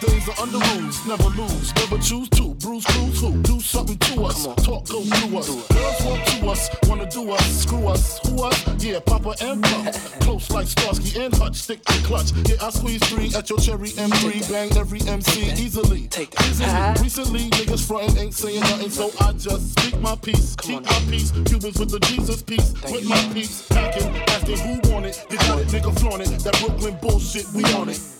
things are under rules. Never lose, never choose to. Bruise, cruise, who? Do something to us. Talk, go through us. Girls want to us, wanna do us. Screw us. Who us? Yeah, Papa and Pump. Close like Starsky and Hutch. Stick to clutch. Yeah, I squeeze three at your cherry M3. Bang every MC easily. Take Easily. Recently, niggas frontin' ain't saying nothing, so I just speak my peace. Keep my peace. Cubans with the Jesus peace. With my peace. Packing, asking who want it. You want it, nigga flaunt it. That Brooklyn bullshit, we on it.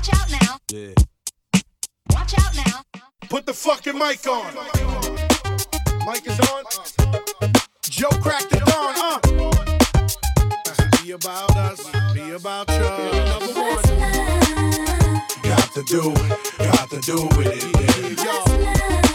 Watch out now. yeah. Watch out now. Put the fucking mic on. Mic is on. Joe cracked the dawn, uh. Be about us, be about you. Got to do, got to do with it. Yeah. Yo,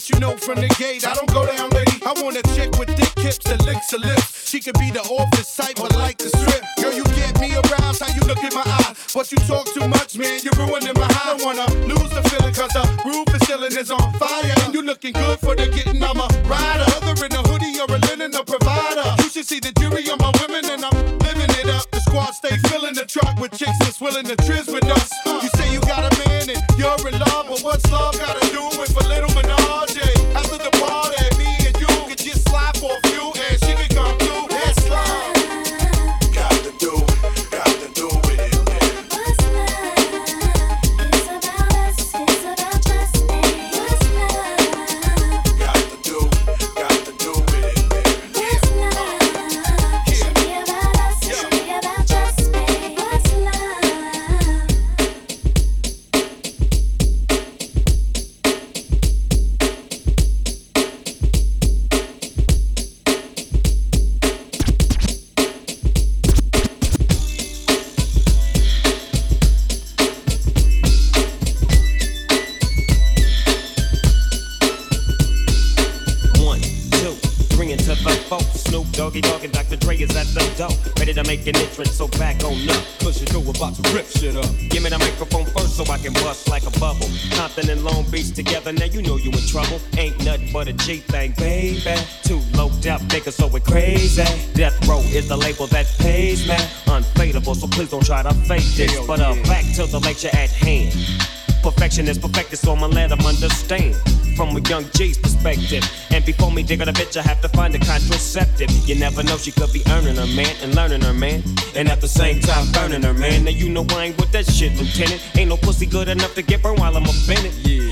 Let you know from the gate, I don't go down, lady. I want a chick with thick hips that licks her lips. She could be the office type, but like the strip. Girl, you get me aroused, how you look in my eye. But you talk too much, man, you're ruining my high. I don't wanna lose the feeling, cause the roof is ceiling is on fire. And you looking good for the getting, I'm a rider. Whether in a hoodie or a linen, a provider. You should see the jury on my women, and I'm living it up. The squad stay filling the truck with chicks that's willing to trizz with crazy. Death Row is the label that pays me. Unfadable, so please don't try to fake this. But uh, back to the lecture at hand. Perfection is perfected, so I'ma let them understand. From a young G's perspective. And before me dig on a bitch, I have to find a contraceptive. You never know, she could be earning her man and learning her man. And at the same time, burning her man. Now you know I ain't with that shit, Lieutenant. Ain't no pussy good enough to get burned while I'm offended. Yeah.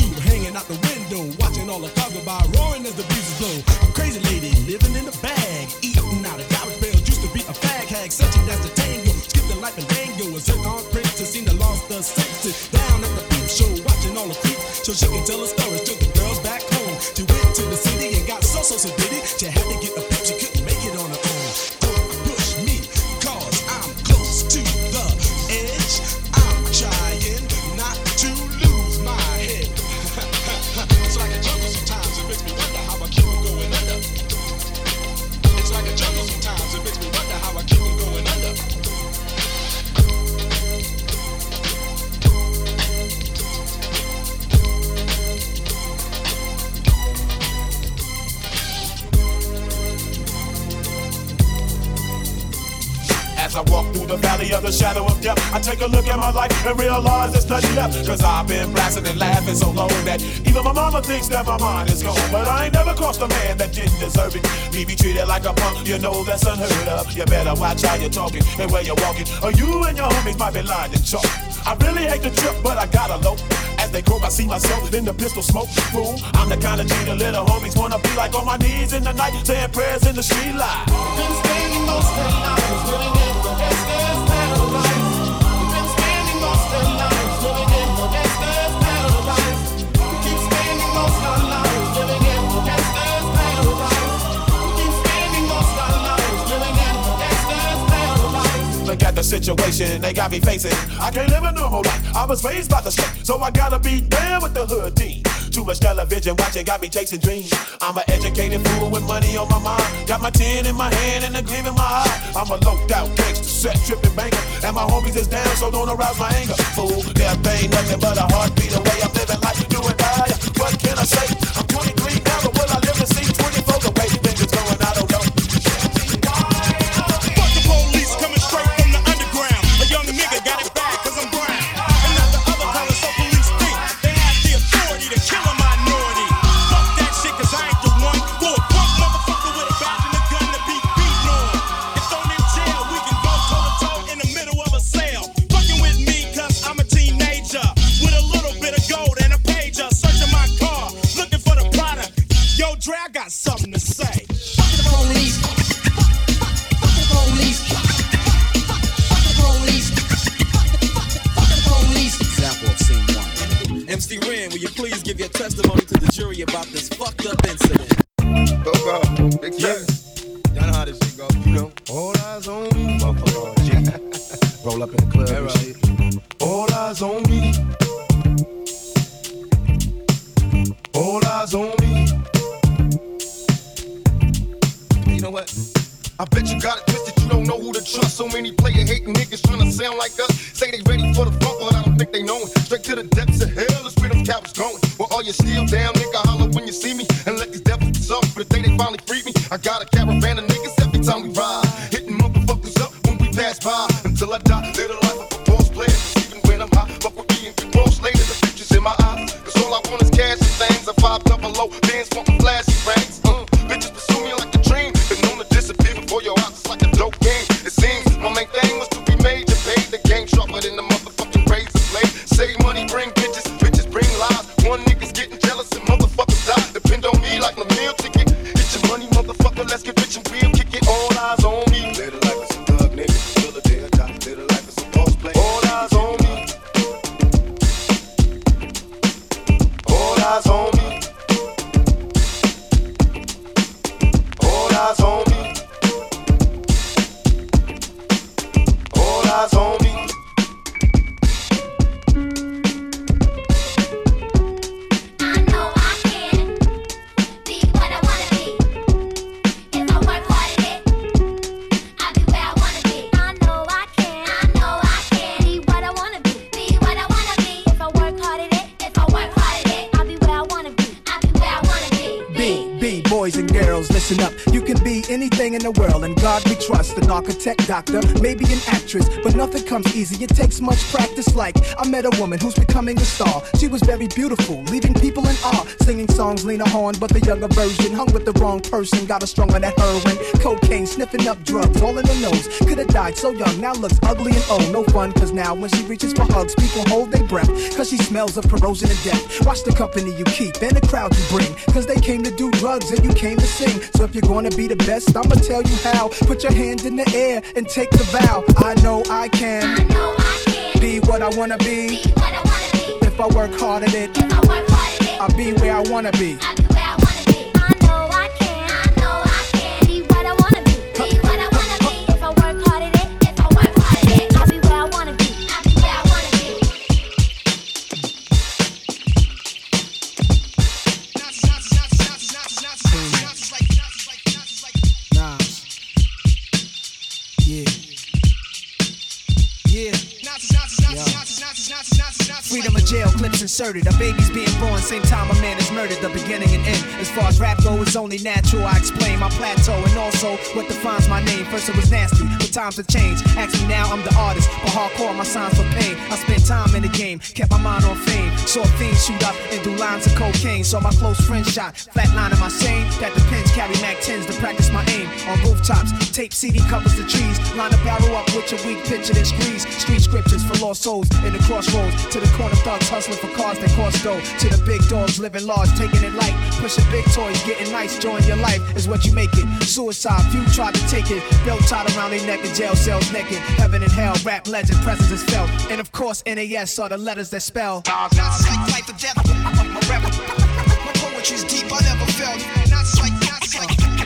hanging out the window, watching all the cars go by, roaring as the breezes blow. A crazy lady living in a bag, eating out of garbage bales. Used to be a fag hag, such a that's the tango. Skipped the life and dango, a zircon princess, seen the lost the senses. Down at the peep show, watching all the creeps, so she can tell a stories and realize there's nothing left. Cause I've been blasting and laughing so long that even my mama thinks that my mind is gone. But I ain't never crossed a man that didn't deserve it. Me be treated like a punk, you know that's unheard of. You better watch how you're talking and where you're walking, or you and your homies might be lying to chalk. I really hate the trip, but I gotta low. As they croak, I see myself in the pistol smoke. Fool, I'm the kind of G the little homies wanna be like on my knees in the night, saying prayers in the street light. Been spending most of the gangster's Look at the situation they got me facing. I can't live a normal life. I was raised by the street, so I gotta be down with the hood team. Too much television watching got me chasing dreams. I'm an educated fool with money on my mind. Got my tin in my hand and a gleam in my eye. I'm a loped out gangster, set tripping banker. And my homies is down, so don't arouse my anger. Fool, death ain't nothing but a heartbeat away. I'm living life, do and die. What can I say? Got it twisted, you don't know who to trust. So many player hating niggas trying to sound like us. Say they ready for the funk, but I don't think they know it. Straight to the depths of hell is where them cowards going. Well, all you still down, nigga, holler when you see me. And let these devils suffer for the day they finally free me. I got a caravan of niggas every time we ride. Hitting motherfuckers up when we pass by. Until I die, motherfucker. Let's anything in the world, and God we trust. An architect, doctor, maybe an actress, but nothing comes easy. It takes much practice. Like I met a woman who's becoming a star. She was very beautiful, leaving people in awe. Singing songs, Lena Horne, but the younger version hung with the wrong person. Got a strung on that heroin, cocaine, sniffing up drugs, all in the nose. Could have died so young, now looks ugly and old. No fun, cause now when she reaches for hugs, people hold their breath. Cause she smells of corrosion and death. Watch the company you keep and the crowd you bring. Cause they came to do drugs and you came to sing. So if you're gonna be the best, I'ma tell you how. Put your hand in the air and take the vow. I know I can. I know I can. Be what I wanna be. If I work hard at it, I'll be where I wanna be. Nas. Inserted. A baby's being born, same time a man is murdered. The beginning and end. As far as rap go, it's only natural. I explain my plateau and also what defines my name. First it was nasty, but times have changed. Me now, I'm the artist. But hardcore, my signs for pain. I spent time in the game, kept my mind on fame. Saw fiends shoot up and do lines of cocaine. Saw my close friend shot, flatline in my sane. That depends, carry Mac 10s to practice my aim. On rooftops, tape CD covers the trees. Line a barrel up with your weak picture, then squeeze. Street scriptures for lost souls in the crossroads. To the corner thugs hustling for cars that cost dough. To the big dogs living large, taking it light. Pushing big toys, getting nice, join your life is what you make it. Suicide, few tried to take it. Belt tied around their neck in jail cells naked. Heaven and hell, rap legend, presence is felt. And of course, NAS are the letters that spell. Not like life or death. My poetry's deep, I never felt. Not like, not like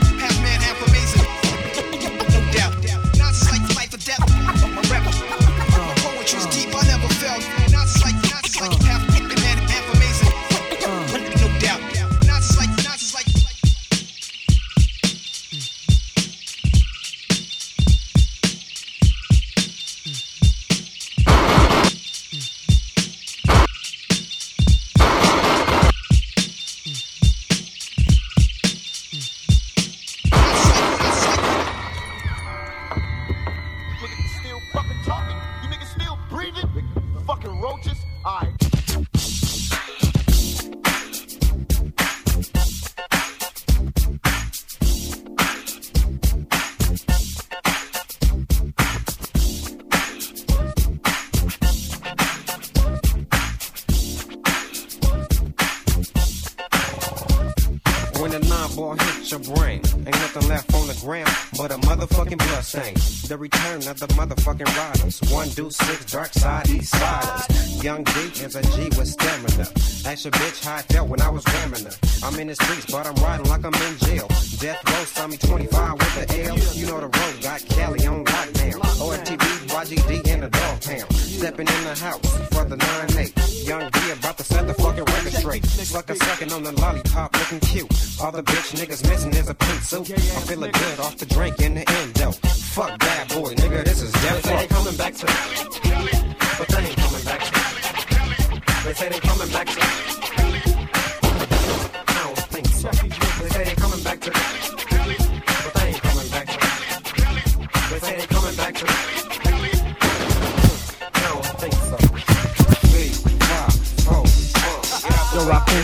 Ball hits your brain, ain't nothing left on the ground but a motherfucking blood stain. The return of the motherfucking riders. One do six, dark side, east siders. Young G is a G with stamina. Ask your bitch how I felt when I was ramming her. I'm in the streets, but I'm riding like I'm in jail. Death row saw me 25 with the L. You know the road got Cali on lockdown. OFTV, YGD in the dog pound. Stepping in the house for the 9-8. Young D about to set the fucking record straight. Sucker sucking on the lollipop, looking cute. All the bitch niggas missing is a pink suit. I'm feeling good off the drink in the endo. Fuck bad boy, nigga, this is death. They say they coming back to but they ain't coming back to They say they coming back to I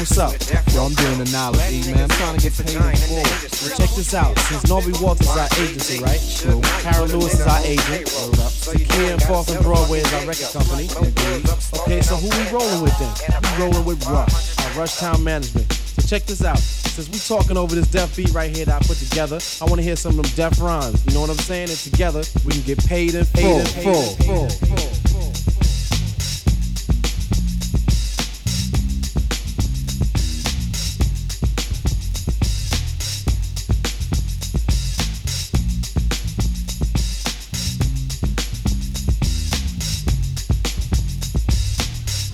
what's up? Yo, I'm doing analogy, man. I'm trying to get paid in full. Well, check this out. Since Norby Walters is our agency, right? True. Carol Lewis is our agent. Sakia and Far from Broadway is our record company. Okay, so who we rolling with then? We rolling with Rush, our Rush Town Management. So check this out. Since we talking over this deaf beat right here that I put together, I want to hear some of them deaf rhymes. You know what I'm saying? And together we can get paid in full. Full, full, full.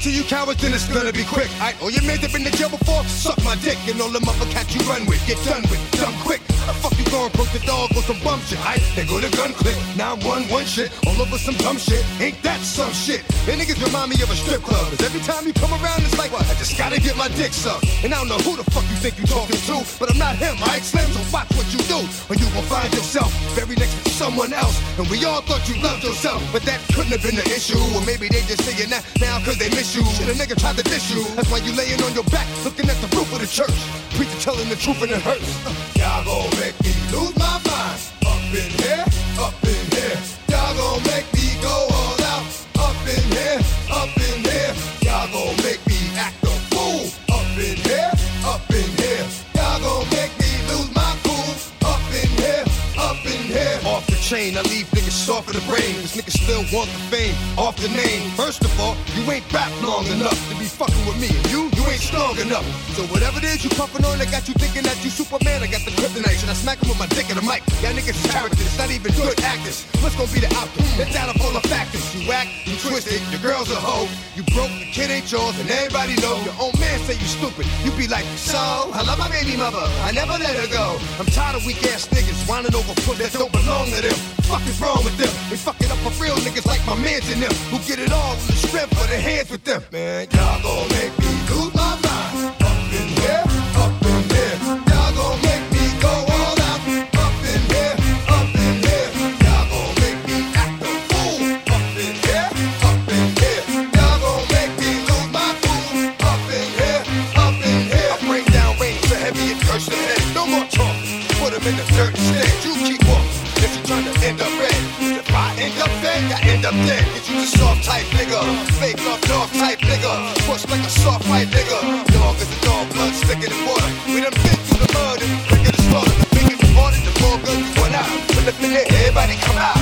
It to you cowards, then it's gonna be quick. I oh you made have been to jail before? Suck my dick and all the mother cats you run with. Get done with, done quick. Fuck you going broke the dog with some bum shit? I they go to gun click. Now I'm one one shit all over some dumb shit. Ain't that some shit? And niggas remind me of a strip club. Cause every time you come around, it's like? I just gotta get my dick sucked. And I don't know who the fuck you think you talking to, but I'm not him, right? Slim, so watch what you do, or you will find yourself very next to someone else. And we all thought you loved yourself, but that couldn't have been the issue. Or maybe they just saying that now cause they miss you. Shit, a nigga tried to diss you. That's why you laying on your back, looking at the roof of the church. Preacher telling the truth and it hurts. Y'all gon' make me lose my mind. Up in here, up in here. Y'all gon' make me go all out. Up in here, up in here. Y'all gon' make me act a fool. Up in here, up in here. Y'all gon' make me lose my cool. Up in here, up in here. Off the chain, I leave niggas soft in the brain. Cause niggas still want the fame. Off the name. First of all, you ain't rap long enough to be fucking with me. And you, you ain't strong enough. So whatever it is you puffin' on, that yours, and everybody know. Your own man say you stupid. You be like, so, I love my baby mother. I never let her go. I'm tired of weak ass niggas whining over foot that don't belong to them. Fuck is wrong with them? They fuck it up for real niggas like my mans and them. Who get it all with the strength for their hands with them. Man, y'all gon' make Dead. Get you the soft type nigga, fake up dog type nigga, push like a soft white nigga. Dog is a dog, blood thicker than water. We done been through the mud and quicker to slaughter. The bigger you wanted, the more good you went out. When the minute everybody come out.